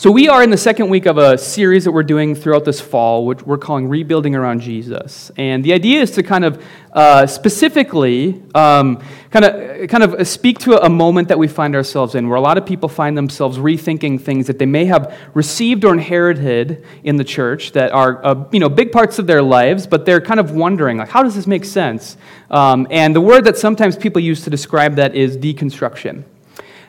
So, we are in the second week of a series that we're doing throughout this fall, which we're calling Rebuilding Around Jesus. And the idea is to kind of uh, specifically um, kind, of, kind of speak to a moment that we find ourselves in, where a lot of people find themselves rethinking things that they may have received or inherited in the church that are uh, you know, big parts of their lives, but they're kind of wondering, like, how does this make sense? Um, and the word that sometimes people use to describe that is deconstruction.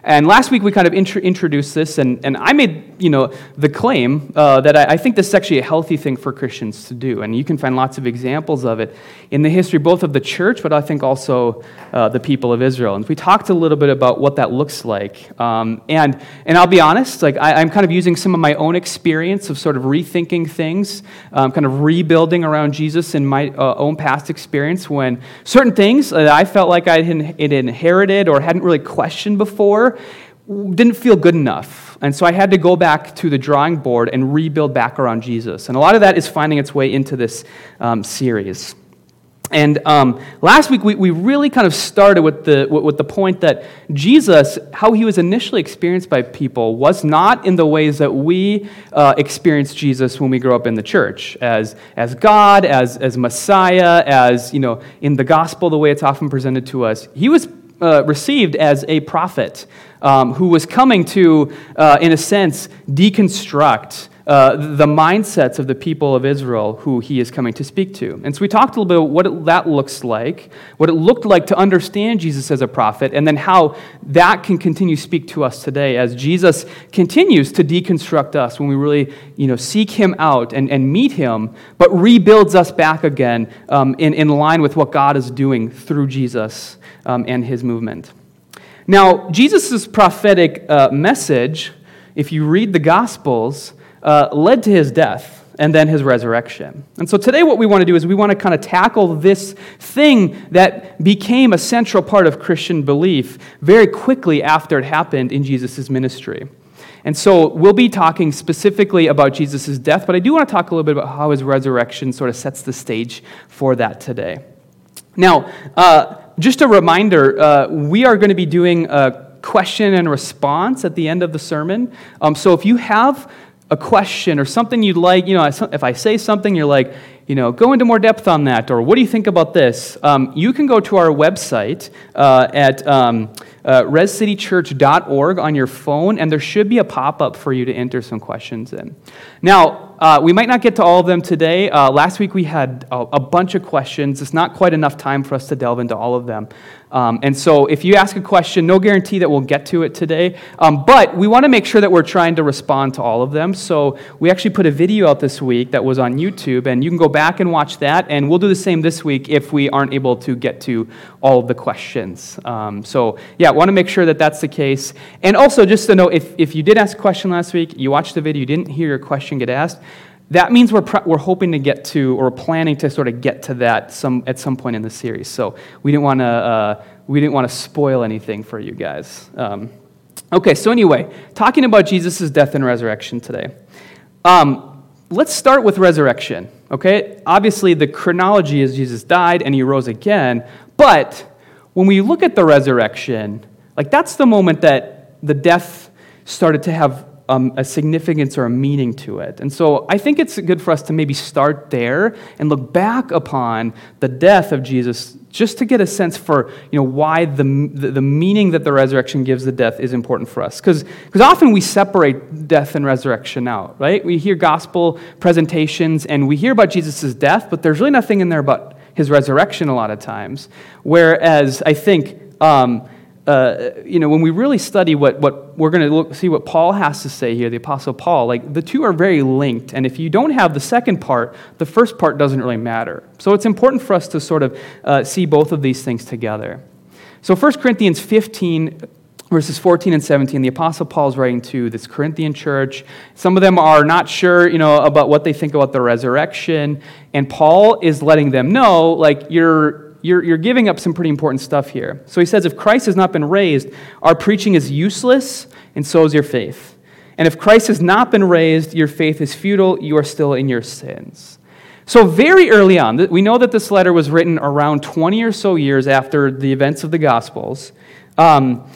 And last week we kind of intro- introduced this, and, and I made you know the claim uh, that I, I, think this is actually a healthy thing for Christians to do, and you can find lots of examples of it in the history both of the church, but I think also uh, the people of Israel. And we talked a little bit about what that looks like, um, and and I'll be honest, like I, am kind of using some of my own experience of sort of rethinking things, um, kind of rebuilding around Jesus in my uh, own past experience when certain things that I felt like I had inherited or hadn't really questioned before didn't feel good enough. And so I had to go back to the drawing board and rebuild back around Jesus. And a lot of that is finding its way into this um, series. And um, last week, we, we really kind of started with the, with the point that Jesus, how he was initially experienced by people, was not in the ways that we uh, experience Jesus when we grow up in the church as, as God, as, as Messiah, as, you know, in the gospel, the way it's often presented to us. He was uh, received as a prophet um, who was coming to, uh, in a sense, deconstruct uh, the mindsets of the people of Israel who he is coming to speak to. And so we talked a little bit about what it, that looks like, what it looked like to understand Jesus as a prophet, and then how that can continue to speak to us today as Jesus continues to deconstruct us when we really you know, seek him out and, and meet him, but rebuilds us back again um, in, in line with what God is doing through Jesus um, and his movement. Now, Jesus' prophetic uh, message, if you read the Gospels, uh, led to his death and then his resurrection. And so today, what we want to do is we want to kind of tackle this thing that became a central part of Christian belief very quickly after it happened in Jesus' ministry. And so we'll be talking specifically about Jesus' death, but I do want to talk a little bit about how his resurrection sort of sets the stage for that today. Now, uh, just a reminder uh, we are going to be doing a question and response at the end of the sermon. Um, so if you have a question or something you'd like, you know, if I say something, you're like, you know, go into more depth on that, or what do you think about this? Um, you can go to our website uh, at um, uh, rescitychurch.org on your phone, and there should be a pop up for you to enter some questions in. Now, uh, we might not get to all of them today. Uh, last week we had a, a, bunch of questions. It's not quite enough time for us to delve into all of them. Um, and so if you ask a question, no guarantee that we'll get to it today. Um, but we want to make sure that we're trying to respond to all of them. So we actually put a video out this week that was on YouTube, and you can go back and watch that. And we'll do the same this week if we aren't able to get to all of the questions. Um, so yeah, want to make sure that that's the case. And also, just to know, if, if you did ask a question last week, you watched the video, you didn't hear your question get asked, that means we're, we're hoping to get to or planning to sort of get to that some, at some point in the series. So we didn't want to uh, we didn't want to spoil anything for you guys. Um, okay, so anyway, talking about Jesus' death and resurrection today. Um, let's start with resurrection. Okay, obviously the chronology is Jesus died and he rose again, but when we look at the resurrection, like that's the moment that the death started to have um, a significance or a meaning to it. And so I think it's good for us to maybe start there and look back upon the death of Jesus just to get a sense for you know, why the, the, meaning that the resurrection gives the death is important for us. Because often we separate death and resurrection out, right? We hear gospel presentations and we hear about Jesus' death, but there's really nothing in there about his resurrection a lot of times. Whereas I think um, uh, you know, when we really study what, what we're going to see what Paul has to say here, the Apostle Paul, like the two are very linked. And if you don't have the second part, the first part doesn't really matter. So it's important for us to sort of uh, see both of these things together. So 1 Corinthians 15, verses 14 and 17, the Apostle Paul is writing to this Corinthian church. Some of them are not sure, you know, about what they think about the resurrection. And Paul is letting them know, like, you're you're, you're giving up some pretty important stuff here. So he says, if Christ has not been raised, our preaching is useless, and so is your faith. And if Christ has not been raised, your faith is futile, you are still in your sins. So, very early on, we know that this letter was written around 20 or so years after the events of the Gospels. Um,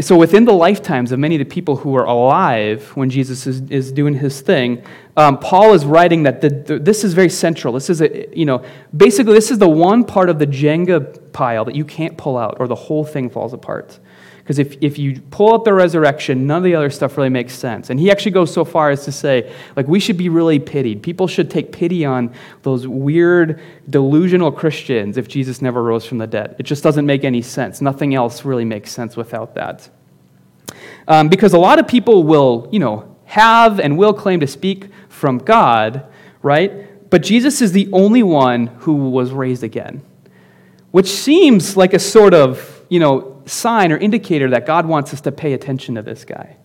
so within the lifetimes of many of the people who were alive when Jesus is, is doing his thing, um, Paul is writing that the, the, this is very central. This is a, you know, basically this is the one part of the Jenga pile that you can't pull out or the whole thing falls apart. Because if, if you pull out the resurrection, none of the other stuff really makes sense. And he actually goes so far as to say, like, we should be really pitied. People should take pity on those weird, delusional Christians if Jesus never rose from the dead. It just doesn't make any sense. Nothing else really makes sense without that. Um, because a lot of people will, you know, have and will claim to speak from God, right? But Jesus is the only one who was raised again, which seems like a sort of, you know, sign or indicator that God wants us to pay attention to this guy,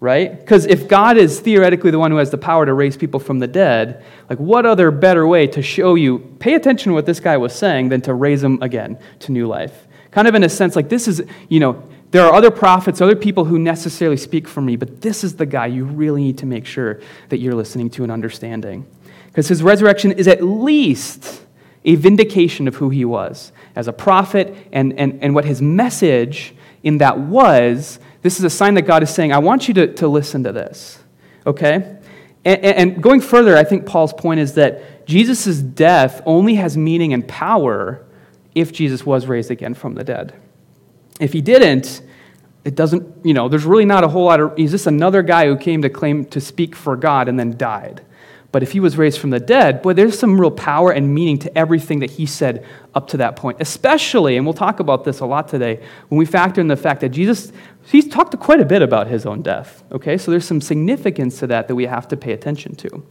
right? Because if God is theoretically the one who has the power to raise people from the dead, like what other better way to show you, pay attention to what this guy was saying than to raise him again to new life? Kind of in a sense, like this is, you know, there are other prophets, other people who necessarily speak for me, but this is the guy you really need to make sure that you're listening to and understanding. Because his resurrection is at least a vindication of who he was as a prophet and, and, and what his message in that was. This is a sign that God is saying, I want you to, to listen to this. Okay? And, and going further, I think Paul's point is that Jesus' death only has meaning and power if Jesus was raised again from the dead. If he didn't, it doesn't, you know, there's really not a whole lot of, he's just another guy who came to claim to speak for God and then died. But if he was raised from the dead, boy, there's some real power and meaning to everything that he said up to that point. Especially, and we'll talk about this a lot today, when we factor in the fact that Jesus, he's talked quite a bit about his own death. Okay, so there's some significance to that that we have to pay attention to.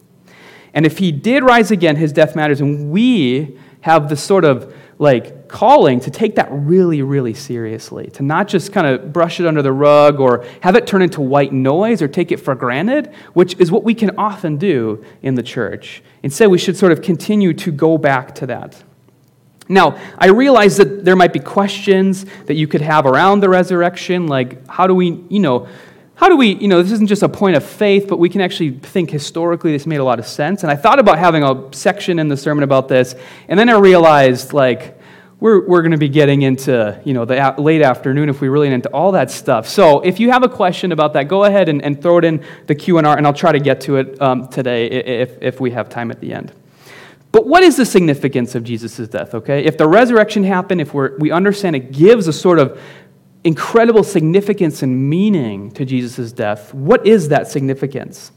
And if he did rise again, his death matters, and we have the sort of like calling to take that really, really seriously, to not just kind of brush it under the rug or have it turn into white noise or take it for granted, which is what we can often do in the church. Instead, we should sort of continue to go back to that. Now, I realize that there might be questions that you could have around the resurrection, like how do we, you know, how do we, you know, this isn't just a point of faith, but we can actually think historically this made a lot of sense. And I thought about having a section in the sermon about this, and then I realized, like, we're, we're going to be getting into, you know, the late afternoon if we really into all that stuff. So if you have a question about that, go ahead and, and throw it in the Q&R, and I'll try to get to it um, today if, if we have time at the end. But what is the significance of Jesus' death, okay? If the resurrection happened, if we're, we understand it gives a sort of incredible significance and meaning to Jesus' death. What is that significance?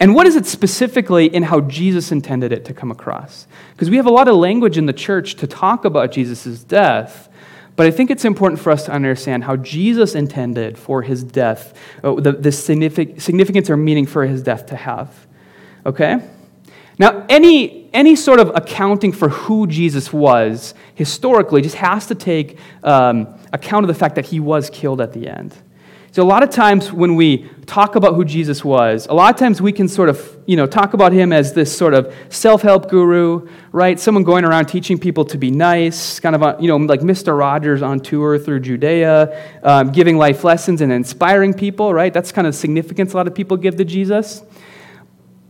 And what is it specifically in how Jesus intended it to come across? Because we have a lot of language in the church to talk about Jesus' death, but I think it's important for us to understand how Jesus intended for his death, uh, the, the significance or meaning for his death to have. Okay? Now, any, any sort of accounting for who Jesus was historically just has to take um, account of the fact that he was killed at the end. So, a lot of times when we talk about who Jesus was, a lot of times we can sort of, you know, talk about him as this sort of self-help guru, right? Someone going around teaching people to be nice, kind of, you know, like Mr. Rogers on tour through Judea, um, giving life lessons and inspiring people, right? That's kind of significance a lot of people give to Jesus.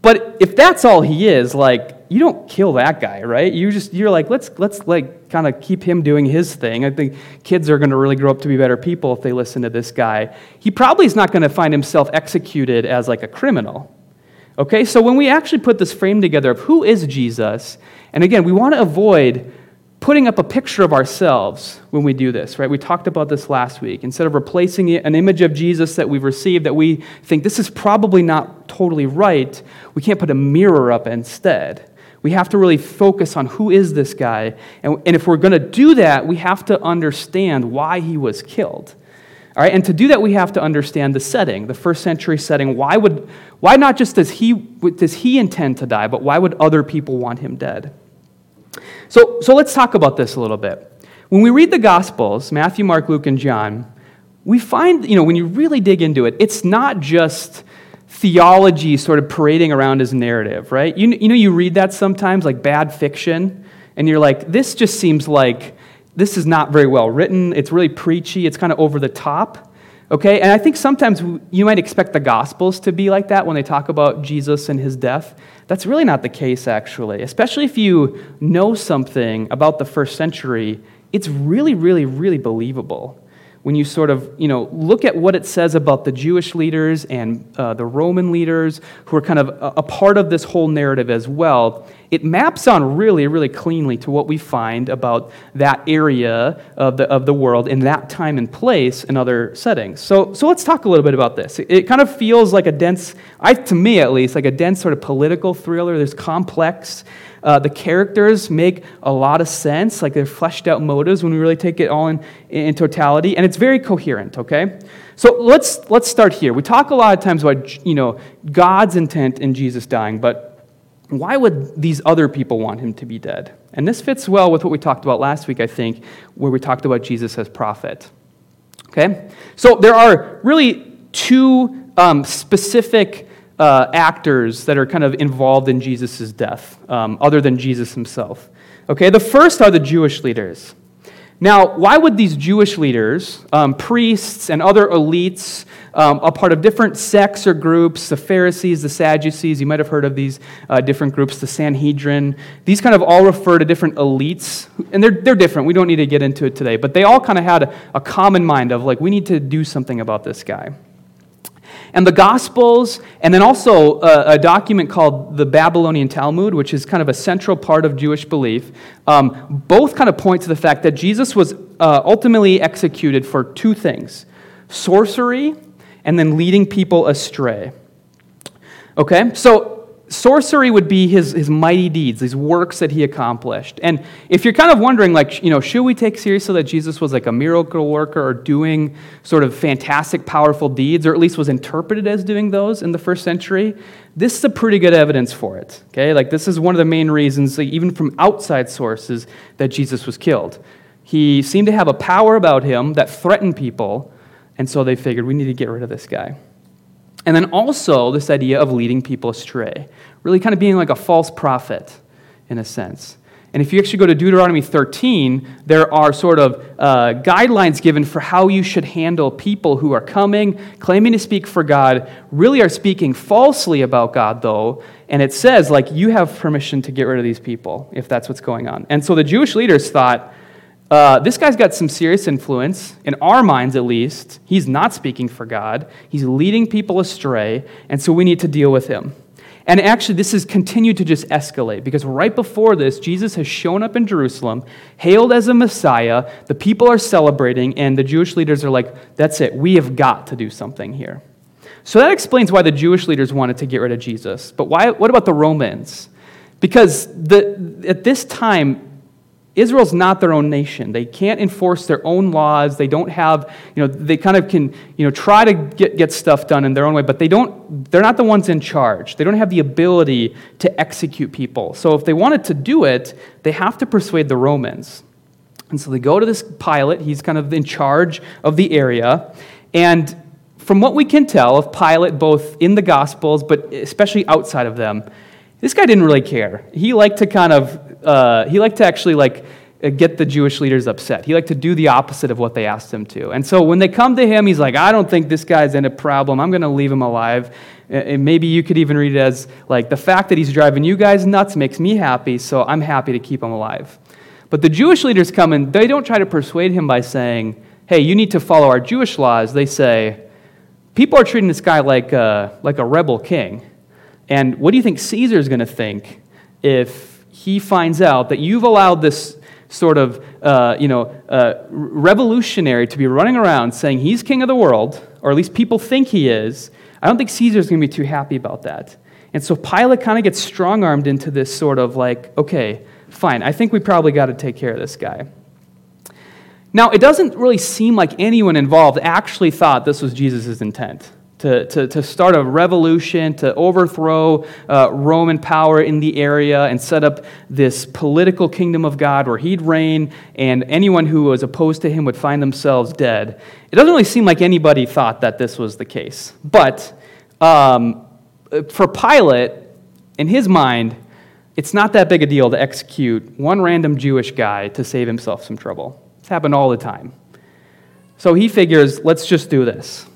But if that's all he is, like, you don't kill that guy, right? You just, you're like, let's, let's like kind of keep him doing his thing. I think kids are going to really grow up to be better people if they listen to this guy. He probably is not going to find himself executed as like a criminal. Okay, so when we actually put this frame together of who is Jesus, and again, we want to avoid putting up a picture of ourselves when we do this, right? We talked about this last week. Instead of replacing an image of Jesus that we've received that we think this is probably not totally right, we can't put a mirror up instead. We have to really focus on who is this guy. And, and if we're going to do that, we have to understand why he was killed. All right, and to do that, we have to understand the setting, the first century setting. Why, would, why not just does he, does he intend to die, but why would other people want him dead? So, so let's talk about this a little bit. When we read the Gospels, Matthew, Mark, Luke, and John, we find, you know, when you really dig into it, it's not just theology sort of parading around as narrative, right? You, you know, you read that sometimes, like bad fiction, and you're like, this just seems like this is not very well written. It's really preachy, it's kind of over the top. Okay, and I think sometimes you might expect the Gospels to be like that when they talk about Jesus and his death. That's really not the case, actually. Especially if you know something about the first century, it's really, really, really believable. when you sort of you know look at what it says about the Jewish leaders and uh, the Roman leaders who are kind of a, a, part of this whole narrative as well, it maps on really, really cleanly to what we find about that area of the, of the world in that time and place in other settings. So, so let's talk a little bit about this. It, it kind of feels like a dense, I, to me at least, like a dense sort of political thriller. There's complex. Uh, the characters make a lot of sense, like they're fleshed out motives when we really take it all in, in totality, and it's very coherent, okay? So let's, let's start here. We talk a lot of times about, you know, God's intent in Jesus dying, but why would these other people want him to be dead? And this fits well with what we talked about last week, I think, where we talked about Jesus as prophet. Okay? So there are really two um, specific uh, actors that are kind of involved in Jesus' death, um, other than Jesus himself. Okay, the first are the Jewish leaders. Now, why would these Jewish leaders, um, priests, and other elites, um, a part of different sects or groups, the Pharisees, the Sadducees, you might have heard of these uh, different groups, the Sanhedrin, these kind of all refer to different elites, and they're, they're different. We don't need to get into it today, but they all kind of had a, a common mind of like, we need to do something about this guy and the Gospels, and then also a, a, document called the Babylonian Talmud, which is kind of a central part of Jewish belief, um, both kind of point to the fact that Jesus was uh, ultimately executed for two things sorcery and then leading people astray. Okay? So sorcery would be his, his mighty deeds, these works that he accomplished. And if you're kind of wondering, like, you know, should we take seriously that Jesus was like a miracle worker or doing sort of fantastic, powerful deeds, or at least was interpreted as doing those in the first century? This is a pretty good evidence for it. Okay? Like, this is one of the main reasons, like, even from outside sources, that Jesus was killed. He seemed to have a power about him that threatened people, and so they figured we need to get rid of this guy. And then also this idea of leading people astray, really kind of being like a false prophet in a sense. And if you actually go to Deuteronomy 13, there are sort of uh, guidelines given for how you should handle people who are coming, claiming to speak for God, really are speaking falsely about God, though. And it says, like, you have permission to get rid of these people if that's what's going on. And so the Jewish leaders thought, uh, this guy's got some serious influence, in our minds at least. He's not speaking for God, he's leading people astray, and so we need to deal with him. And actually, this has continued to just escalate because right before this, Jesus has shown up in Jerusalem, hailed as a Messiah. The people are celebrating, and the Jewish leaders are like, that's it, we have got to do something here. So that explains why the Jewish leaders wanted to get rid of Jesus. But why, what about the Romans? Because the, at this time, Israel's not their own nation. They can't enforce their own laws. They don't have, you know, they kind of can, you know, try to get, get stuff done in their own way, but they don't, they're not the ones in charge. They don't have the ability to execute people. So if they wanted to do it, they have to persuade the Romans. And so they go to this Pilate. He's kind of in charge of the area. And from what we can tell of Pilate, both in the Gospels, but especially outside of them, this guy didn't really care. He liked to kind of uh, he liked to actually like uh, get the Jewish leaders upset. He liked to do the opposite of what they asked him to. And so when they come to him, he's like, I don't think this guy's in a problem. I'm going to leave him alive. And maybe you could even read it as like, the fact that he's driving you guys nuts makes me happy, so I'm happy to keep him alive. But the Jewish leaders come and they don't try to persuade him by saying, hey, you need to follow our Jewish laws. They say, people are treating this guy like a, like a rebel king. And what do you think Caesar's going to think if he finds out that you've allowed this sort of uh, you know, uh, revolutionary to be running around saying he's king of the world, or at least people think he is, I don't think Caesar's going to be too happy about that. And so Pilate kind of gets strong armed into this sort of like, okay, fine, I think we probably got to take care of this guy. Now, it doesn't really seem like anyone involved actually thought this was Jesus' intent to, to, to start a revolution, to overthrow uh, Roman power in the area and set up this political kingdom of God where he'd reign and anyone who was opposed to him would find themselves dead. It doesn't really seem like anybody thought that this was the case. But um, for Pilate, in his mind, it's not that big a deal to execute one random Jewish guy to save himself some trouble. It's happened all the time. So he figures, let's just do this.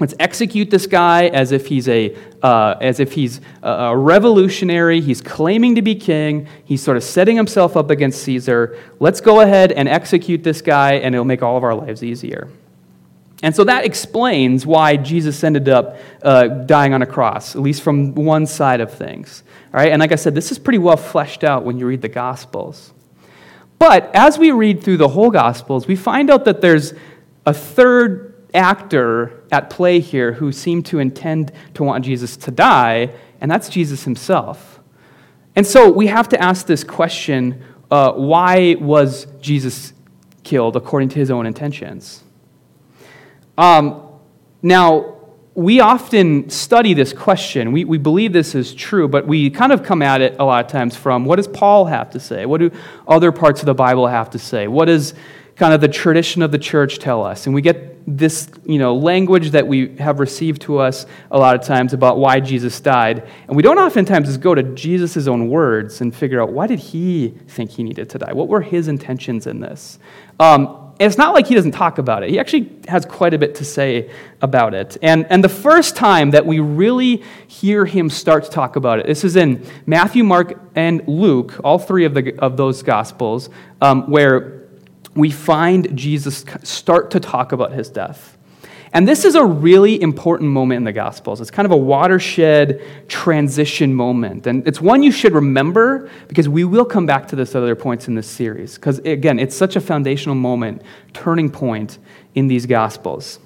Let's execute this guy as if he's a, uh, as if he's a revolutionary. He's claiming to be king. He's sort of setting himself up against Caesar. Let's go ahead and execute this guy, and it'll make all of our lives easier. And so that explains why Jesus ended up uh, dying on a cross, at least from one side of things. All right? And like I said, this is pretty well fleshed out when you read the Gospels. But as we read through the whole Gospels, we find out that there's a third actor at play here who seemed to intend to want Jesus to die, and that's Jesus himself. And so we have to ask this question uh, why was Jesus killed according to his own intentions? Um, now, we often study this question. We, we believe this is true, but we kind of come at it a lot of times from what does Paul have to say? What do other parts of the Bible have to say? What does kind of the tradition of the church tell us? And we get this you know, language that we have received to us a lot of times about why Jesus died. And we don't oftentimes just go to Jesus' own words and figure out why did he think he needed to die? What were his intentions in this? Um, it's not like he doesn't talk about it. He actually has quite a bit to say about it. And, and the first time that we really hear him start to talk about it, this is in Matthew, Mark, and Luke, all three of, the, of those Gospels, um, where we find Jesus start to talk about his death. And this is a really important moment in the Gospels. It's kind of a watershed transition moment. And it's one you should remember because we will come back to this at other points in this series. Because, again, it's such a foundational moment, turning point in these Gospels.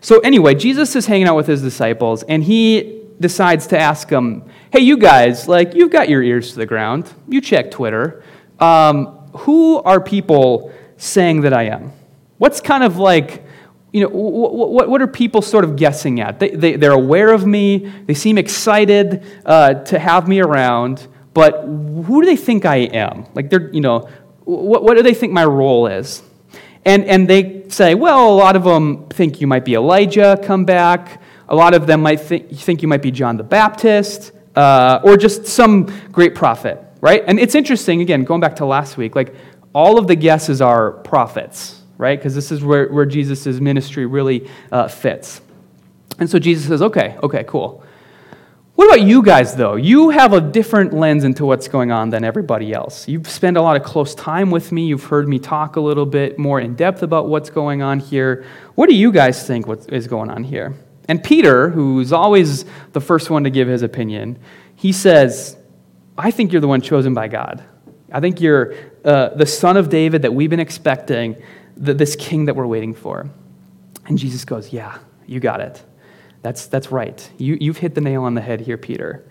So, anyway, Jesus is hanging out with his disciples, and he decides to ask them, Hey, you guys, like, you've got your ears to the ground. You check Twitter. Um, who are people saying that I am? What's kind of like you know, what, what are people sort of guessing at? They, they, they're aware of me, they seem excited uh, to have me around, but who do they think I am? Like, they're, you know, what, what do they think my role is? And, and they say, well, a lot of them think you might be Elijah, come back. A lot of them might think, think you might be John the Baptist, uh, or just some great prophet, right? And it's interesting, again, going back to last week, like, all of the guesses are prophets right? Because this is where, where Jesus' ministry really uh, fits. And so Jesus says, okay, okay, cool. What about you guys, though? You have a different lens into what's going on than everybody else. You've spent a lot of close time with me. You've heard me talk a little bit more in depth about what's going on here. What do you guys think what is going on here? And Peter, who's always the first one to give his opinion, he says, I think you're the one chosen by God. I think you're uh, the son of David that we've been expecting the, this king that we're waiting for. And Jesus goes, Yeah, you got it. That's, that's right. You, you've hit the nail on the head here, Peter.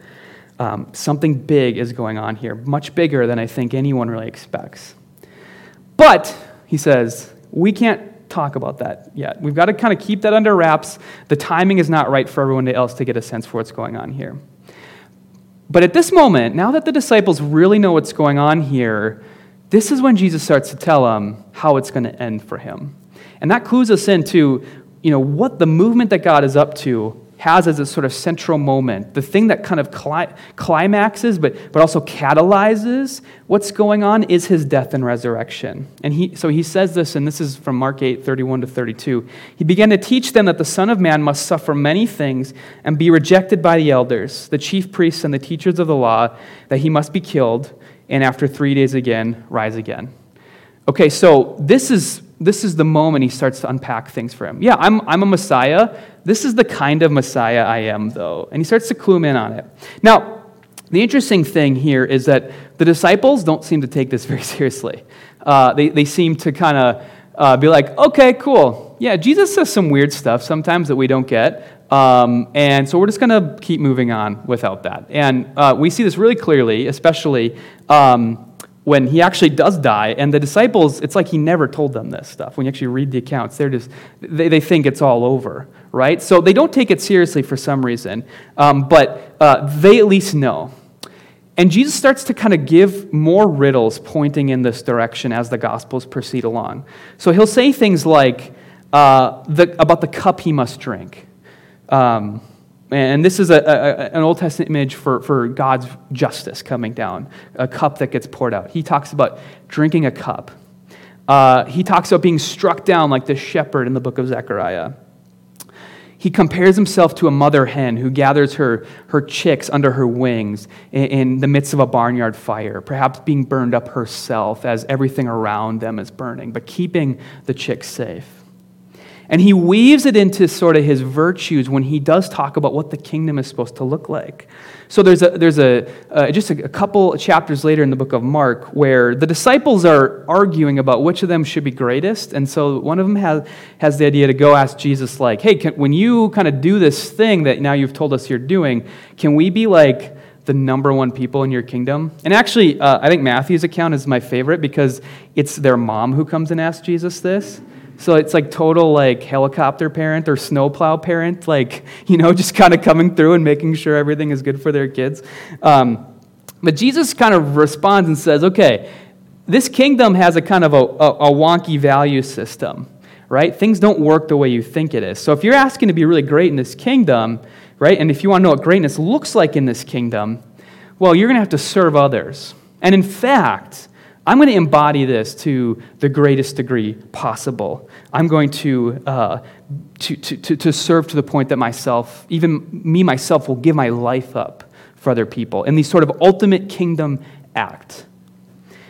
Um, something big is going on here, much bigger than I think anyone really expects. But, he says, we can't talk about that yet. We've got to kind of keep that under wraps. The timing is not right for everyone else to get a sense for what's going on here. But at this moment, now that the disciples really know what's going on here, this is when Jesus starts to tell them how it's going to end for him. And that clues us into you know, what the movement that God is up to has as a sort of central moment, the thing that kind of cli- climaxes but, but also catalyzes what's going on is his death and resurrection. And he, so he says this, and this is from Mark 8, 31 to 32. He began to teach them that the Son of Man must suffer many things and be rejected by the elders, the chief priests, and the teachers of the law, that he must be killed and after three days again, rise again. Okay, so this is, this is the moment he starts to unpack things for him. Yeah, I'm, I'm a Messiah. This is the kind of Messiah I am, though. And he starts to clue in on it. Now, the interesting thing here is that the disciples don't seem to take this very seriously. Uh, they, they seem to kind of uh, be like, okay, cool. Yeah, Jesus says some weird stuff sometimes that we don't get. Um, and so we're just going to keep moving on without that. And uh, we see this really clearly, especially um, when he actually does die. And the disciples, it's like he never told them this stuff. When you actually read the accounts, they're just, they, they think it's all over, right? So they don't take it seriously for some reason. Um, but uh, they at least know. And Jesus starts to kind of give more riddles pointing in this direction as the Gospels proceed along. So he'll say things like uh, the, about the cup he must drink. Um, and this is a, a, an Old Testament image for, for God's justice coming down, a cup that gets poured out. He talks about drinking a cup. Uh, he talks about being struck down like the shepherd in the book of Zechariah. He compares himself to a mother hen who gathers her, her chicks under her wings in, in the midst of a barnyard fire, perhaps being burned up herself as everything around them is burning, but keeping the chicks safe. And he weaves it into sort of his virtues when he does talk about what the kingdom is supposed to look like. So there's a, there's a uh, just a, a couple chapters later in the book of Mark where the disciples are arguing about which of them should be greatest. And so one of them has, has the idea to go ask Jesus, like, hey, can, when you kind of do this thing that now you've told us you're doing, can we be like the number one people in your kingdom? And actually, uh, I think Matthew's account is my favorite because it's their mom who comes and asks Jesus this. So it's like total like helicopter parent or snowplow parent, like, you know, just kind of coming through and making sure everything is good for their kids. Um, but Jesus kind of responds and says, okay, this kingdom has a kind of a, a, a wonky value system, right? Things don't work the way you think it is. So if you're asking to be really great in this kingdom, right, and if you want to know what greatness looks like in this kingdom, well, you're going to have to serve others. And in fact, I'm going to embody this to the greatest degree possible. I'm going to, uh, to, to, to serve to the point that myself, even me myself, will give my life up for other people in these sort of ultimate kingdom act.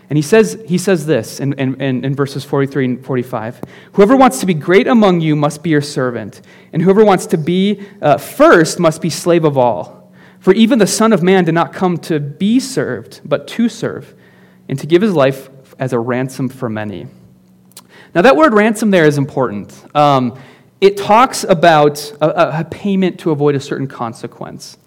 And he says, he says this in, in, in verses 43 and 45 Whoever wants to be great among you must be your servant, and whoever wants to be uh, first must be slave of all. For even the Son of Man did not come to be served, but to serve and to give his life as a ransom for many. Now, that word ransom there is important. Um, it talks about a, a, payment to avoid a certain consequence.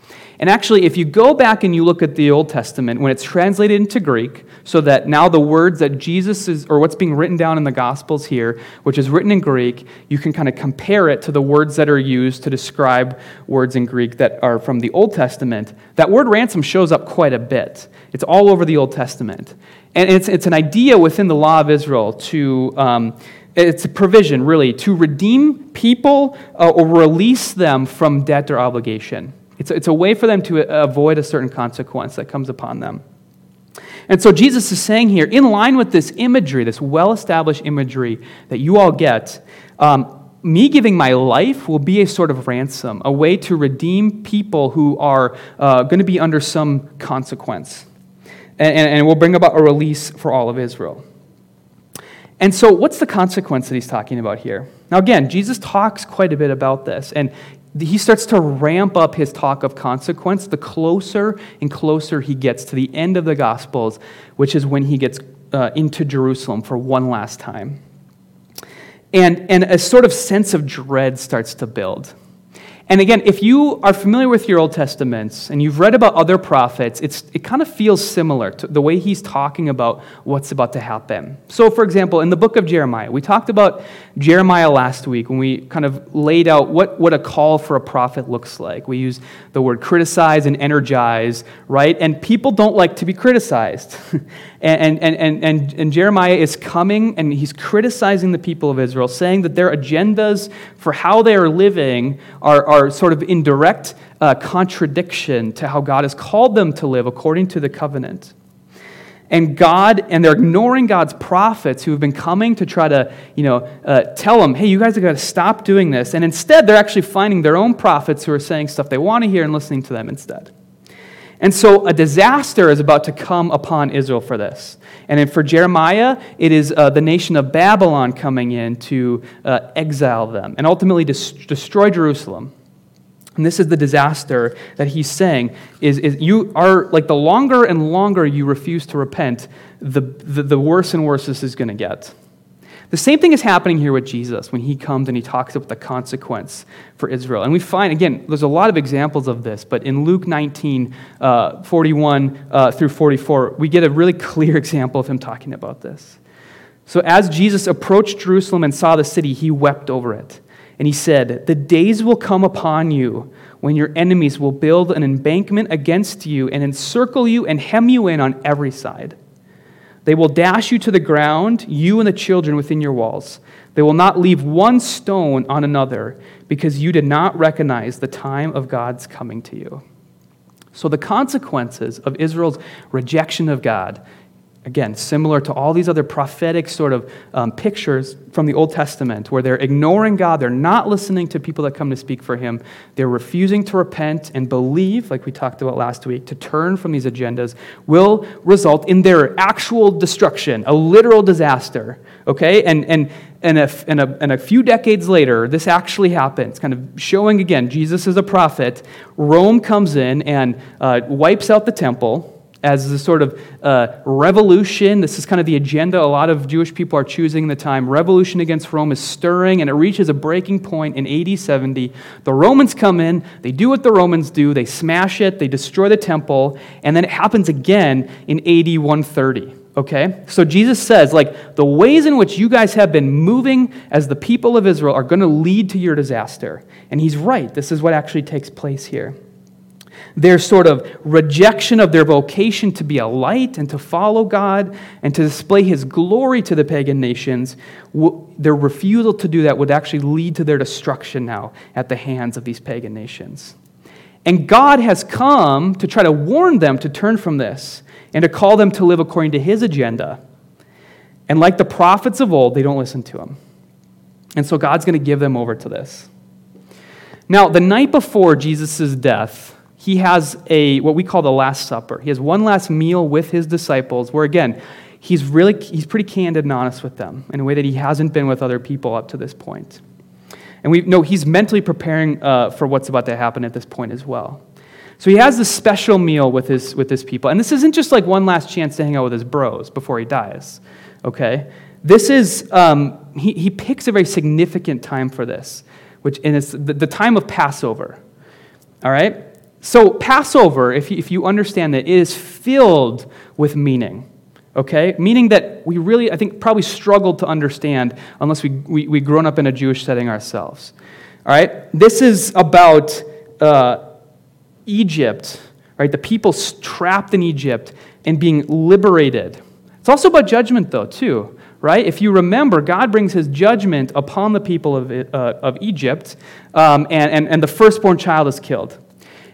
And actually, if you go back and you look at the Old Testament, when it's translated into Greek, so that now the words that Jesus is, or what's being written down in the Gospels here, which is written in Greek, you can kind of compare it to the words that are used to describe words in Greek that are from the Old Testament. That word ransom shows up quite a bit. It's all over the Old Testament. And it's, it's an idea within the law of Israel to. Um, it's a provision, really, to redeem people uh, or release them from debt or obligation. It's, it's a way for them to avoid a certain consequence that comes upon them. And so Jesus is saying here, in line with this imagery, this well established imagery that you all get, um, me giving my life will be a sort of ransom, a way to redeem people who are uh, going to be under some consequence. And, and, and will bring about a release for all of Israel. And so, what's the consequence that he's talking about here? Now, again, Jesus talks quite a bit about this, and he starts to ramp up his talk of consequence the closer and closer he gets to the end of the Gospels, which is when he gets uh, into Jerusalem for one last time. And, and a sort of sense of dread starts to build. And again, if you are familiar with your Old Testaments and you've read about other prophets, it's, it kind of feels similar to the way he's talking about what's about to happen. So, for example, in the book of Jeremiah, we talked about Jeremiah last week when we kind of laid out what, what a call for a prophet looks like. We use the word criticize and energize, right? And people don't like to be criticized. and, and, and, and, and Jeremiah is coming and he's criticizing the people of Israel, saying that their agendas for how they are living are, are sort of in direct uh, contradiction to how God has called them to live according to the covenant and God, and they're ignoring God's prophets who have been coming to try to, you know, uh, tell them, hey, you guys have got to stop doing this. And instead, they're actually finding their own prophets who are saying stuff they want to hear and listening to them instead. And so a disaster is about to come upon Israel for this. And for Jeremiah, it is uh, the nation of Babylon coming in to uh, exile them and ultimately des- destroy Jerusalem. And this is the disaster that he's saying is, is you are like the longer and longer you refuse to repent, the, the, the worse and worse this is going to get. The same thing is happening here with Jesus when he comes and he talks about the consequence for Israel. And we find, again, there's a lot of examples of this, but in Luke 19, uh, 41 uh, through 44, we get a really clear example of him talking about this. So as Jesus approached Jerusalem and saw the city, he wept over it. And he said, The days will come upon you when your enemies will build an embankment against you and encircle you and hem you in on every side. They will dash you to the ground, you and the children within your walls. They will not leave one stone on another because you did not recognize the time of God's coming to you. So, the consequences of Israel's rejection of God Again, similar to all these other prophetic sort of um, pictures from the Old Testament, where they're ignoring God, they're not listening to people that come to speak for Him, they're refusing to repent and believe, like we talked about last week, to turn from these agendas, will result in their actual destruction, a literal disaster. Okay? And, and and a, and, a, and a few decades later, this actually happens, kind of showing again Jesus is a prophet. Rome comes in and uh, wipes out the temple as a sort of uh, revolution. This is kind of the agenda a lot of Jewish people are choosing in the time. Revolution against Rome is stirring, and it reaches a breaking point in AD 70. The Romans come in, they do what the Romans do, they smash it, they destroy the temple, and then it happens again in AD 130 okay? So Jesus says, like, the ways in which you guys have been moving as the people of Israel are going to lead to your disaster. And he's right. This is what actually takes place here. Their sort of rejection of their vocation to be a light and to follow God and to display his glory to the pagan nations, their refusal to do that would actually lead to their destruction now at the hands of these pagan nations. And God has come to try to warn them to turn from this and to call them to live according to his agenda. And like the prophets of old, they don't listen to him. And so God's going to give them over to this. Now, the night before Jesus' death, he has a what we call the last supper. He has one last meal with his disciples where again, he's really he's pretty candid and honest with them in a way that he hasn't been with other people up to this point. And we know he's mentally preparing uh, for what's about to happen at this point as well. So he has this special meal with his, with his people. And this isn't just like one last chance to hang out with his bros before he dies, okay? This is, um, he, he picks a very significant time for this, which, and it's the, the time of Passover, all right? So, Passover, if you, if you understand that, it is filled with meaning, okay? Meaning that we really, I think, probably struggled to understand unless we, we, we grown up in a Jewish setting ourselves, all right? This is about. Uh, Egypt, right? The people trapped in Egypt and being liberated. It's also about judgment, though, too, right? If you remember, God brings his judgment upon the people of, uh, of Egypt, um, and, and, and the firstborn child is killed.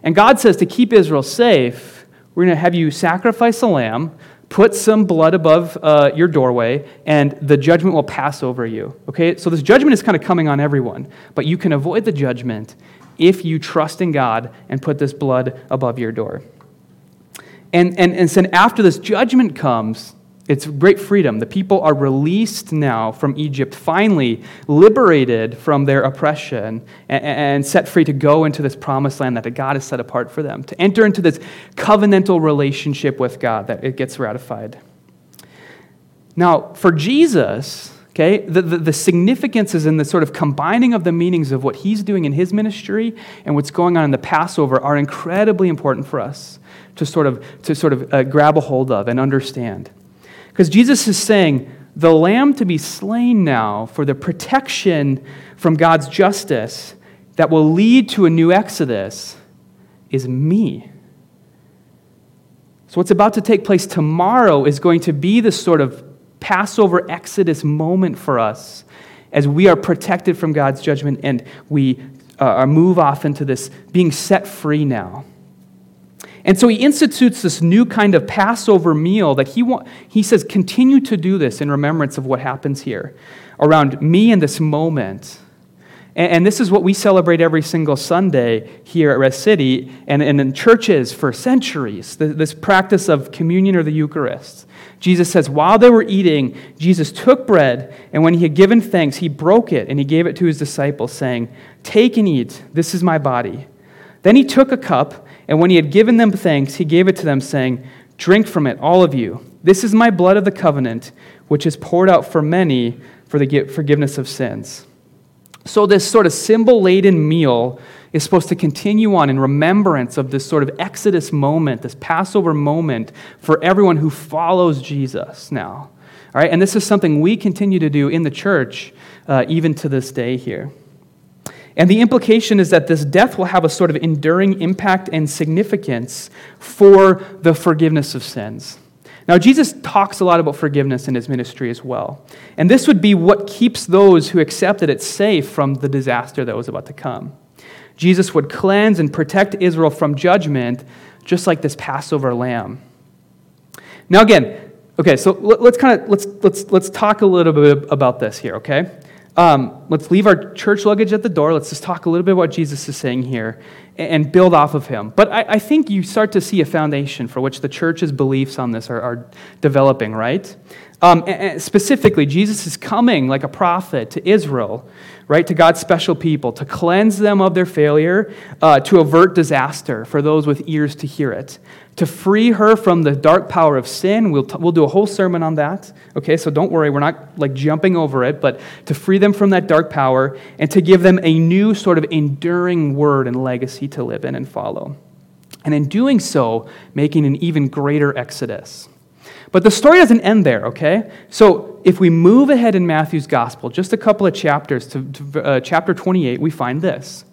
And God says to keep Israel safe, we're going to have you sacrifice a lamb, put some blood above uh, your doorway, and the judgment will pass over you. Okay? So this judgment is kind of coming on everyone, but you can avoid the judgment if you trust in God and put this blood above your door. And, and, and then after this judgment comes, it's great freedom. The people are released now from Egypt, finally liberated from their oppression and, set free to go into this promised land that God has set apart for them, to enter into this covenantal relationship with God that it gets ratified. Now, for Jesus, Okay? The, the, the, significance is in the sort of combining of the meanings of what he's doing in his ministry and what's going on in the Passover are incredibly important for us to sort of, to sort of uh, grab a hold of and understand. Because Jesus is saying, the lamb to be slain now for the protection from God's justice that will lead to a new exodus is me. So, what's about to take place tomorrow is going to be this sort of Passover Exodus moment for us as we are protected from God's judgment and we uh, move off into this being set free now. And so he institutes this new kind of Passover meal that he, wa- he says, continue to do this in remembrance of what happens here around me in this moment. And, and this is what we celebrate every single Sunday here at Res City and, and in churches for centuries this practice of communion or the Eucharist. Jesus says, while they were eating, Jesus took bread, and when he had given thanks, he broke it and he gave it to his disciples, saying, Take and eat, this is my body. Then he took a cup, and when he had given them thanks, he gave it to them, saying, Drink from it, all of you. This is my blood of the covenant, which is poured out for many for the forgiveness of sins. So, this sort of symbol laden meal is supposed to continue on in remembrance of this sort of Exodus moment, this Passover moment for everyone who follows Jesus now. All right, and this is something we continue to do in the church uh, even to this day here. And the implication is that this death will have a sort of enduring impact and significance for the forgiveness of sins. Now, Jesus talks a lot about forgiveness in his ministry as well. And this would be what keeps those who accepted it safe from the disaster that was about to come. Jesus would cleanse and protect Israel from judgment, just like this Passover lamb. Now, again, okay, so let's kind of let's let's let's talk a little bit about this here, okay? Um, let's leave our church luggage at the door. Let's just talk a little bit about what Jesus is saying here and build off of him. But I, I think you start to see a foundation for which the church's beliefs on this are, are developing, right? Um, specifically, Jesus is coming like a prophet to Israel, right, to God's special people, to cleanse them of their failure, uh, to avert disaster for those with ears to hear it, to free her from the dark power of sin. We'll, t- we'll do a whole sermon on that, okay, so don't worry, we're not like jumping over it, but to free them from that dark power and to give them a new sort of enduring word and legacy to live in and follow. And in doing so, making an even greater exodus. But the story doesn't end there, okay? So if we move ahead in Matthew's gospel, just a couple of chapters to, to uh, chapter 28, we find this.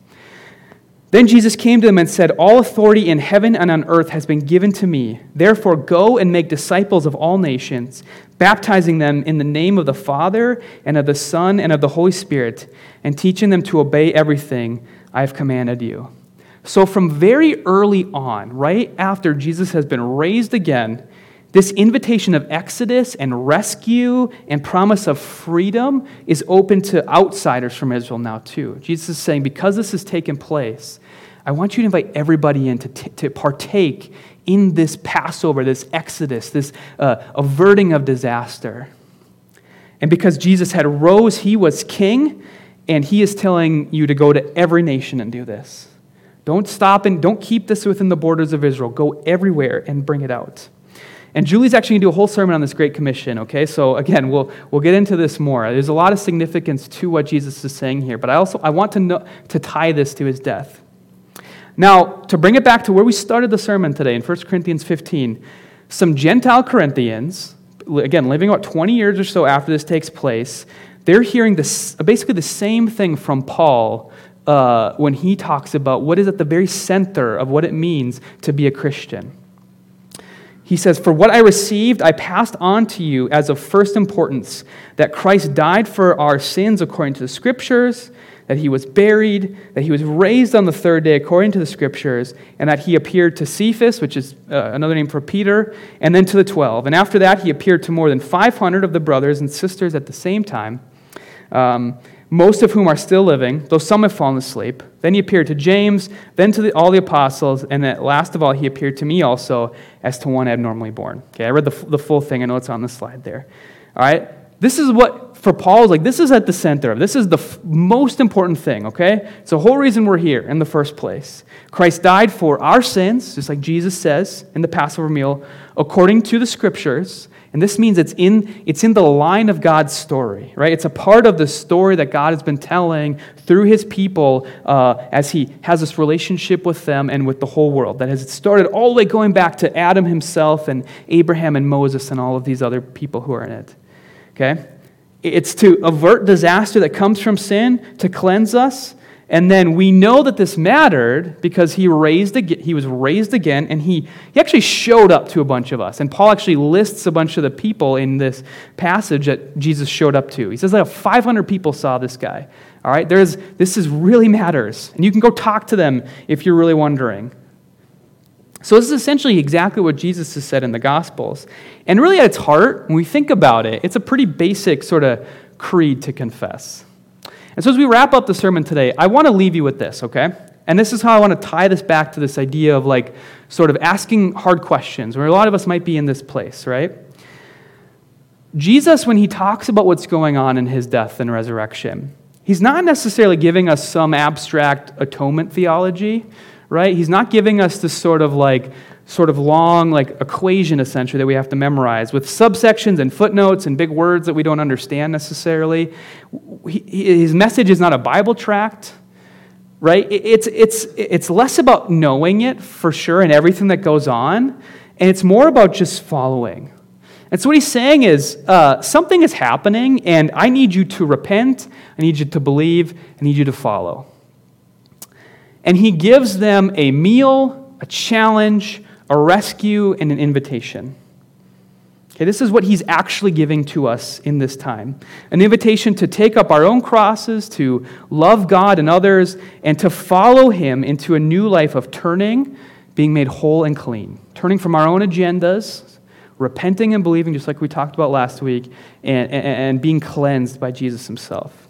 Then Jesus came to them and said, All authority in heaven and on earth has been given to me. Therefore, go and make disciples of all nations, baptizing them in the name of the Father and of the Son and of the Holy Spirit, and teaching them to obey everything I have commanded you. So, from very early on, right after Jesus has been raised again, this invitation of exodus and rescue and promise of freedom is open to outsiders from Israel now, too. Jesus is saying, because this has taken place, I want you to invite everybody in to, t- to partake in this Passover, this exodus, this uh, averting of disaster. And because Jesus had rose, he was king, and he is telling you to go to every nation and do this. Don't stop and don't keep this within the borders of Israel. Go everywhere and bring it out. And Julie's actually going to do a whole sermon on this Great Commission, okay? So again, we'll, we'll get into this more. There's a lot of significance to what Jesus is saying here, but I also I want to, know, to tie this to his death. Now, to bring it back to where we started the sermon today in 1 Corinthians 15, some Gentile Corinthians, again, living about 20 years or so after this takes place, they're hearing this, basically the same thing from Paul uh, when he talks about what is at the very center of what it means to be a Christian. He says, For what I received, I passed on to you as of first importance that Christ died for our sins according to the Scriptures, that he was buried, that he was raised on the third day according to the Scriptures, and that he appeared to Cephas, which is uh, another name for Peter, and then to the twelve. And after that, he appeared to more than 500 of the brothers and sisters at the same time. Um, most of whom are still living, though some have fallen asleep. Then he appeared to James, then to the, all the apostles, and then last of all, he appeared to me also as to one abnormally born. Okay, I read the, the full thing. I know it's on the slide there. All right? This is what, for Paul, is like, this is at the center of This is the f- most important thing, okay? It's the whole reason we're here in the first place. Christ died for our sins, just like Jesus says in the Passover meal, according to the scriptures and this means it's in, it's in the line of God's story, right? It's a part of the story that God has been telling through his people uh, as he has this relationship with them and with the whole world. That has started all the way going back to Adam himself and Abraham and Moses and all of these other people who are in it. Okay? It's to avert disaster that comes from sin, to cleanse us, and then we know that this mattered because he, raised he was raised again, and he, he actually showed up to a bunch of us. And Paul actually lists a bunch of the people in this passage that Jesus showed up to. He says like 500 people saw this guy. All right, there's, this is really matters. And you can go talk to them if you're really wondering. So, this is essentially exactly what Jesus has said in the Gospels. And really, at its heart, when we think about it, it's a pretty basic sort of creed to confess. And so, as we wrap up the sermon today, I want to leave you with this, okay? And this is how I want to tie this back to this idea of like sort of asking hard questions, where a lot of us might be in this place, right? Jesus, when he talks about what's going on in his death and resurrection, he's not necessarily giving us some abstract atonement theology, right? He's not giving us this sort of like sort of long like equation essentially that we have to memorize with subsections and footnotes and big words that we don't understand necessarily. His message is not a bible tract right? It's, it's, it's less about knowing it for sure and everything that goes on and it's more about just following. And so what he's saying is uh, something is happening and i need you to repent i need you to believe i need you to follow. And he gives them a meal a challenge a rescue, and an invitation. Okay, this is what he's actually giving to us in this time an invitation to take up our own crosses, to love God and others, and to follow him into a new life of turning, being made whole and clean, turning from our own agendas, repenting and believing, just like we talked about last week, and, and, and being cleansed by Jesus himself.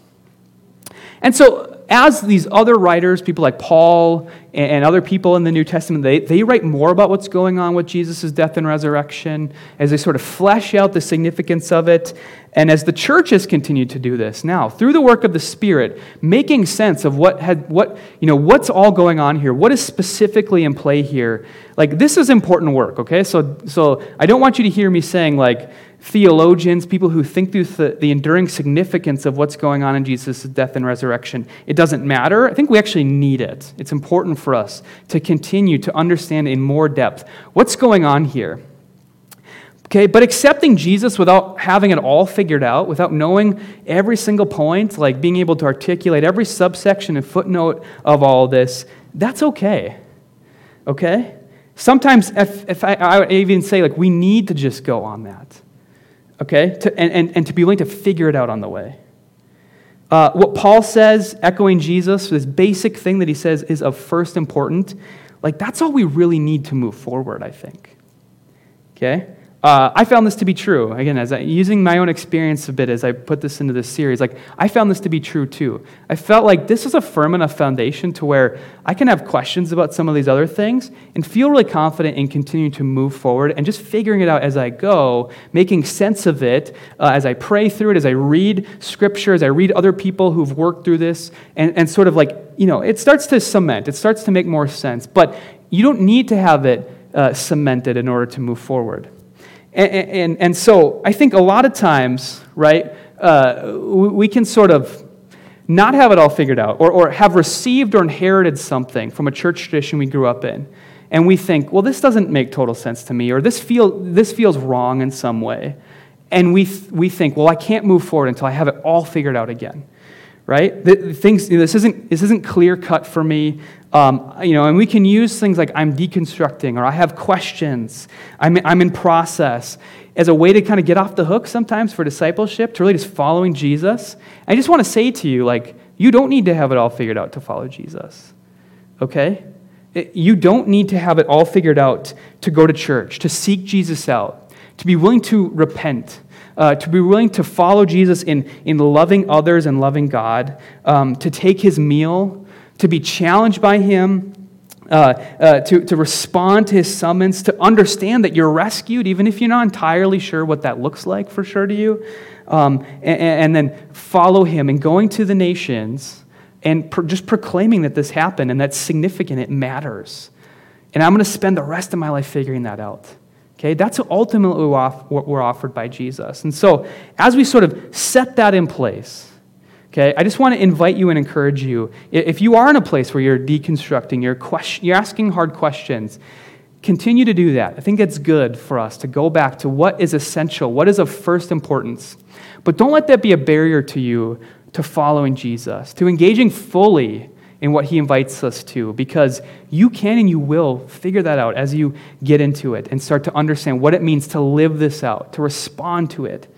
And so, as these other writers, people like Paul and, other people in the New Testament, they, they write more about what's going on with Jesus' death and resurrection, as they sort of flesh out the significance of it, and as the church has continued to do this now, through the work of the Spirit, making sense of what had what, you know, what's all going on here, what is specifically in play here. Like this is important work, okay? So so I don't want you to hear me saying like theologians, people who think through the, the enduring significance of what's going on in Jesus' death and resurrection. It doesn't matter. I think we actually need it. It's important for us to continue to understand in more depth what's going on here. Okay, but accepting Jesus without having it all figured out, without knowing every single point, like being able to articulate every subsection and footnote of all this, that's okay. Okay? Sometimes, if, if I, I would even say, like, we need to just go on that okay? To, and, and, and to be willing to figure it out on the way. Uh, what Paul says, echoing Jesus, this basic thing that he says is of first importance, like that's all we really need to move forward, I think. Okay? Uh, I found this to be true. Again, as I, using my own experience a bit as I put this into this series, like I found this to be true too. I felt like this is a firm enough foundation to where I can have questions about some of these other things and feel really confident in continuing to move forward and just figuring it out as I go, making sense of it uh, as I pray through it, as I read scripture, as I read other people who've worked through this, and, and sort of like, you know, it starts to cement, it starts to make more sense. But you don't need to have it uh, cemented in order to move forward. And, and, and so I think a lot of times, right, uh, we can sort of not have it all figured out or, or have received or inherited something from a church tradition we grew up in. And we think, well, this doesn't make total sense to me, or this, feel, this feels wrong in some way. And we, th- we think, well, I can't move forward until I have it all figured out again right? The, things, you know, this, isn't, this isn't clear cut for me. Um, you know, and we can use things like I'm deconstructing or I have questions, I'm, I'm in process as a way to kind of get off the hook sometimes for discipleship, to really just following Jesus. I just want to say to you, like, you don't need to have it all figured out to follow Jesus, okay? You don't need to have it all figured out to go to church, to seek Jesus out, to be willing to repent uh, to be willing to follow Jesus in, in loving others and loving God, um, to take his meal, to be challenged by him, uh, uh, to, to respond to his summons, to understand that you're rescued, even if you're not entirely sure what that looks like for sure to you, um, and, and, then follow him and going to the nations and pro- just proclaiming that this happened and that's significant, it matters. And I'm going to spend the rest of my life figuring that out. Okay, that's ultimately what we're offered by Jesus. And so, as we sort of set that in place, okay, I just want to invite you and encourage you. If you are in a place where you're deconstructing, you're, question, you're asking hard questions, continue to do that. I think it's good for us to go back to what is essential, what is of first importance. But don't let that be a barrier to you to following Jesus, to engaging fully in what he invites us to because you can and you will figure that out as you get into it and start to understand what it means to live this out, to respond to it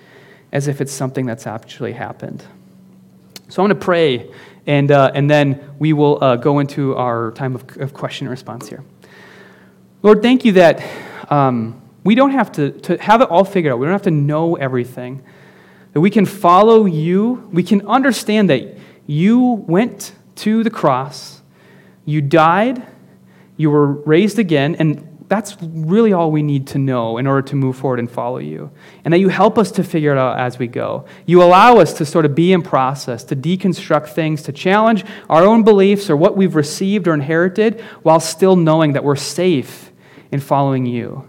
as if it's something that's actually happened. So I'm going to pray, and, uh, and then we will uh, go into our time of, of, question and response here. Lord, thank you that um, we don't have to, to have it all figured out. We don't have to know everything. That we can follow you. We can understand that you went to the cross, you died, you were raised again, and that's really all we need to know in order to move forward and follow you. And that you help us to figure it out as we go. You allow us to sort of be in process, to deconstruct things, to challenge our own beliefs or what we've received or inherited, while still knowing that we're safe in following you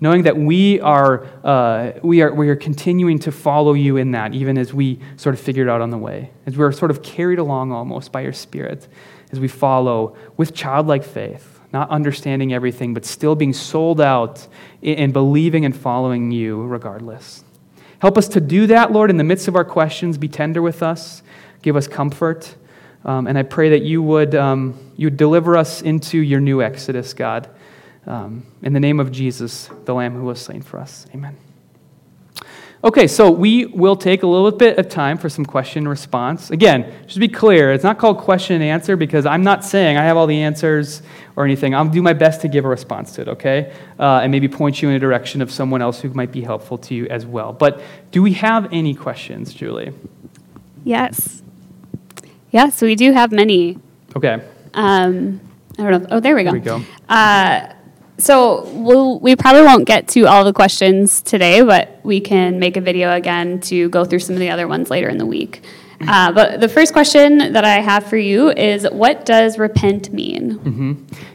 knowing that we are, uh, we, are, we are continuing to follow you in that, even as we sort of figure it out on the way, as we're sort of carried along almost by your Spirit, as we follow with childlike faith, not understanding everything, but still being sold out and believing and following you regardless. Help us to do that, Lord, in the midst of our questions. Be tender with us, give us comfort. Um, and I pray that you would, um, you would deliver us into your new Exodus, God. Um, in the name of Jesus, the Lamb who was slain for us. Amen. Okay, so we will take a little bit of time for some question and response. Again, just to be clear, it's not called question and answer because I'm not saying I have all the answers or anything. I'll do my best to give a response to it, okay? Uh, and maybe point you in a direction of someone else who might be helpful to you as well. But do we have any questions, Julie? Yes. Yes, we do have many. Okay. Um, I don't know. Oh, there we go. There we go. Uh, so we'll, we probably won't get to all the questions today, but we can make a video again to go through some of the other ones later in the week. Uh, but the first question that I have for you is what does repent mean?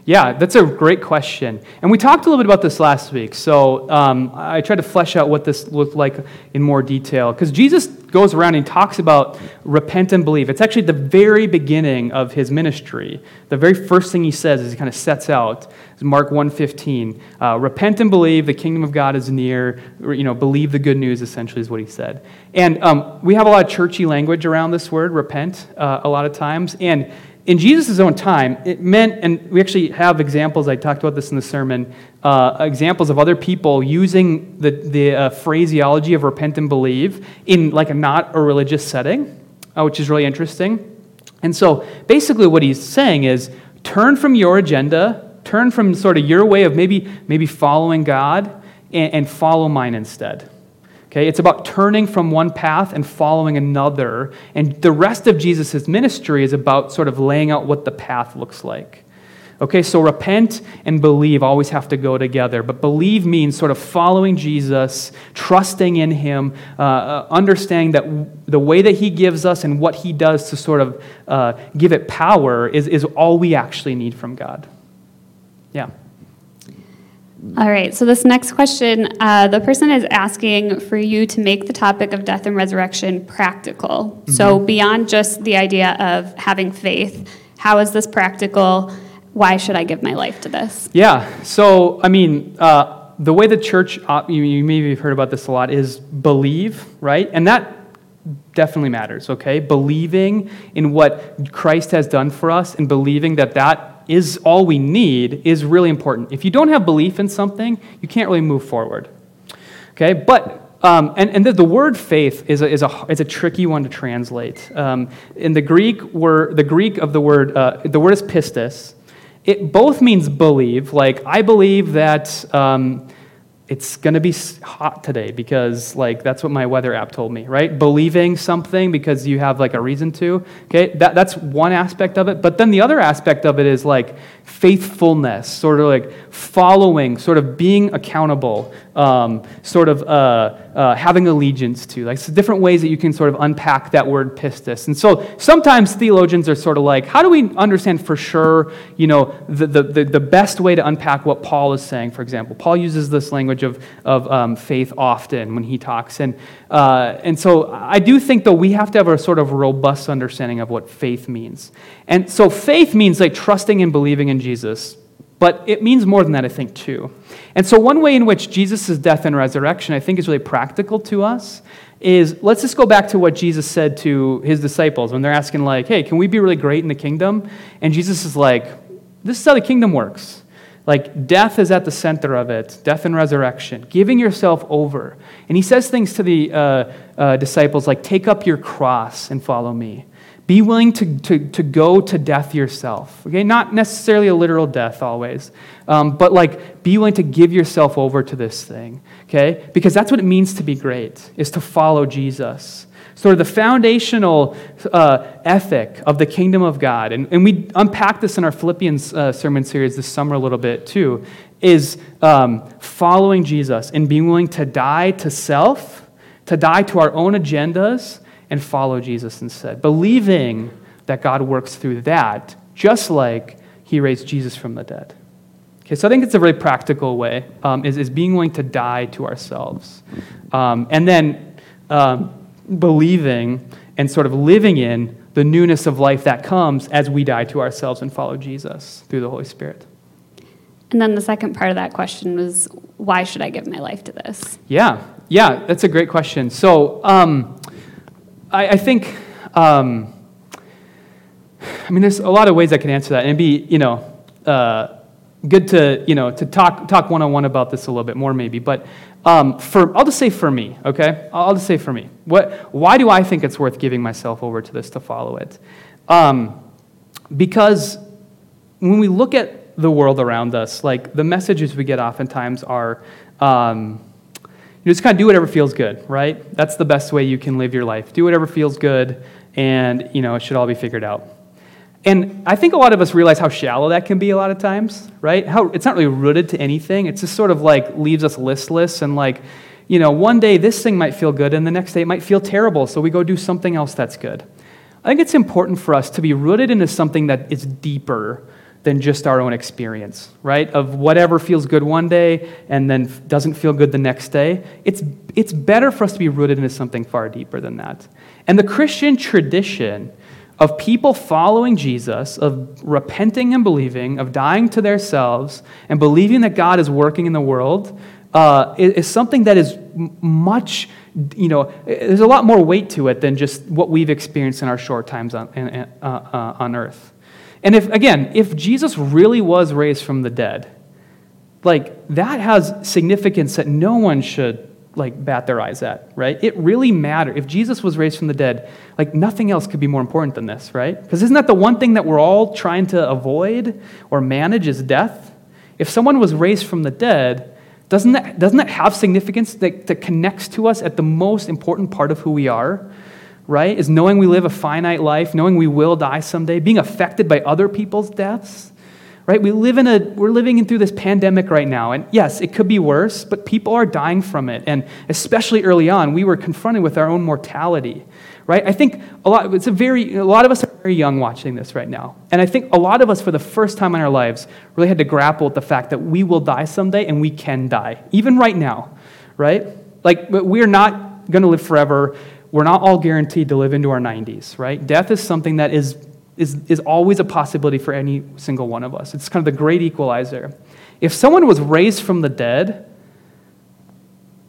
Yeah, that's a great question. And we talked a little bit about this last week. So um, I tried to flesh out what this looked like in more detail. Because Jesus goes around and talks about repent and believe. It's actually the very beginning of his ministry. The very first thing he says as he kind of sets out is Mark 1.15. Uh, repent and believe, the kingdom of God is near. You know, believe the good news, essentially, is what he said. And um, we have a lot of churchy language around this word, repent, uh, a lot of times. And in Jesus' own time, it meant, and we actually have examples, I talked about this in the sermon, uh, examples of other people using the, the uh, phraseology of repent and believe in like a not a religious setting, uh, which is really interesting. And so basically what he's saying is turn from your agenda, turn from sort of your way of maybe, maybe following God, and, and follow mine instead. Okay, it's about turning from one path and following another. And the rest of Jesus' ministry is about sort of laying out what the path looks like. Okay, so repent and believe always have to go together. But believe means sort of following Jesus, trusting in him, uh, uh, understanding that w- the way that he gives us and what he does to sort of uh, give it power is, is all we actually need from God. Yeah. All right, so this next question uh, the person is asking for you to make the topic of death and resurrection practical. So, beyond just the idea of having faith, how is this practical? Why should I give my life to this? Yeah. So, I mean, uh, the way the church, you, you maybe have heard about this a lot, is believe, right? And that definitely matters, okay? Believing in what Christ has done for us and believing that that is all we need is really important. If you don't have belief in something, you can't really move forward, okay? But um, and, and the, the word faith is a, is, a, is a tricky one to translate. Um, in the Greek, were, the Greek of the word, uh, the word is pistis, it both means believe, like I believe that um, it's going to be hot today because like that's what my weather app told me, right? Believing something because you have like a reason to. Okay, that, that's one aspect of it. But then the other aspect of it is like faithfulness, sort of like following, sort of being accountable, um, sort of uh, uh, having allegiance to. Like so different ways that you can sort of unpack that word pistis. And so sometimes theologians are sort of like, how do we understand for sure, you know, the, the, the, best way to unpack what Paul is saying, for example? Paul uses this language of, of um, faith often when he talks. And, uh, and so I do think, though, we have to have a sort of robust understanding of what faith means. And so faith means like trusting and believing in Jesus. But it means more than that, I think, too. And so, one way in which Jesus' death and resurrection, I think, is really practical to us is let's just go back to what Jesus said to his disciples when they're asking, like, hey, can we be really great in the kingdom? And Jesus is like, this is how the kingdom works. Like, death is at the center of it, death and resurrection, giving yourself over. And he says things to the uh, uh, disciples like, take up your cross and follow me. Be willing to, to, to go to death yourself. Okay, not necessarily a literal death always, um, but like be willing to give yourself over to this thing. Okay, because that's what it means to be great, is to follow Jesus. Sort of the foundational uh, ethic of the kingdom of God, and, and we unpack this in our Philippians uh, sermon series this summer a little bit too, is um, following Jesus and being willing to die to self, to die to our own agendas, and follow Jesus instead, believing that God works through that, just like he raised Jesus from the dead. Okay, so I think it's a very practical way, um, is, is being willing to die to ourselves. Um, and then um, believing and sort of living in the newness of life that comes as we die to ourselves and follow Jesus through the Holy Spirit. And then the second part of that question was why should I give my life to this? Yeah, yeah, that's a great question. So um, I, I think, um, I mean, there's a lot of ways I can answer that, and it'd be, you know, uh, good to, you know, to talk talk one on one about this a little bit more, maybe. But um, for, I'll just say for me, okay? I'll just say for me. What? Why do I think it's worth giving myself over to this to follow it? Um, because when we look at the world around us, like the messages we get oftentimes are. Um, you just kind of do whatever feels good, right? That's the best way you can live your life. Do whatever feels good and you know it should all be figured out. And I think a lot of us realize how shallow that can be a lot of times, right? How it's not really rooted to anything. It's just sort of like leaves us listless and like, you know, one day this thing might feel good and the next day it might feel terrible, so we go do something else that's good. I think it's important for us to be rooted into something that is deeper than just our own experience, right? Of whatever feels good one day and then doesn't feel good the next day. It's, it's better for us to be rooted into something far deeper than that. And the Christian tradition of people following Jesus, of repenting and believing, of dying to themselves, and believing that God is working in the world, uh, is, is, something that is much, you know, there's a lot more weight to it than just what we've experienced in our short times on, uh, uh, on earth. And if, again, if Jesus really was raised from the dead, like that has significance that no one should like bat their eyes at, right? It really matters. If Jesus was raised from the dead, like nothing else could be more important than this, right? Because isn't that the one thing that we're all trying to avoid or manage is death? If someone was raised from the dead, doesn't that, doesn't that have significance that, that connects to us at the most important part of who we are? Right? Is knowing we live a finite life, knowing we will die someday, being affected by other people's deaths right? We live in a, we're living in through this pandemic right now, and yes, it could be worse, but people are dying from it. And especially early on, we were confronted with our own mortality, right? I think a lot, it's a very, a lot of us are very young watching this right now. And I think a lot of us, for the first time in our lives, really had to grapple with the fact that we will die someday and we can die, even right now, right? Like, we're not going to live forever. We're not all guaranteed to live into our 90s, right? Death is something that is is, is always a possibility for any single one of us. It's kind of the great equalizer. If someone was raised from the dead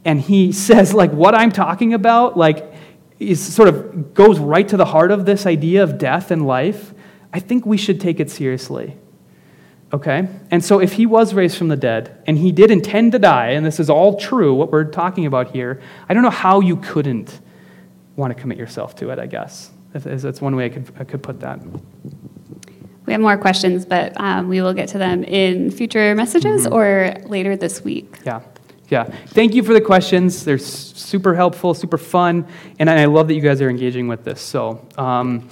and he says, like, what I'm talking about, like, is sort of goes right to the heart of this idea of death and life, I think we should take it seriously. Okay? And so if he was raised from the dead and he did intend to die, and this is all true, what we're talking about here, I don't know how you couldn't want to commit yourself to it, I guess. That's one way I could, I could put that. We have more questions, but um, we will get to them in future messages mm-hmm. or later this week. Yeah. Yeah. Thank you for the questions. They're super helpful, super fun, and I love that you guys are engaging with this. So, um,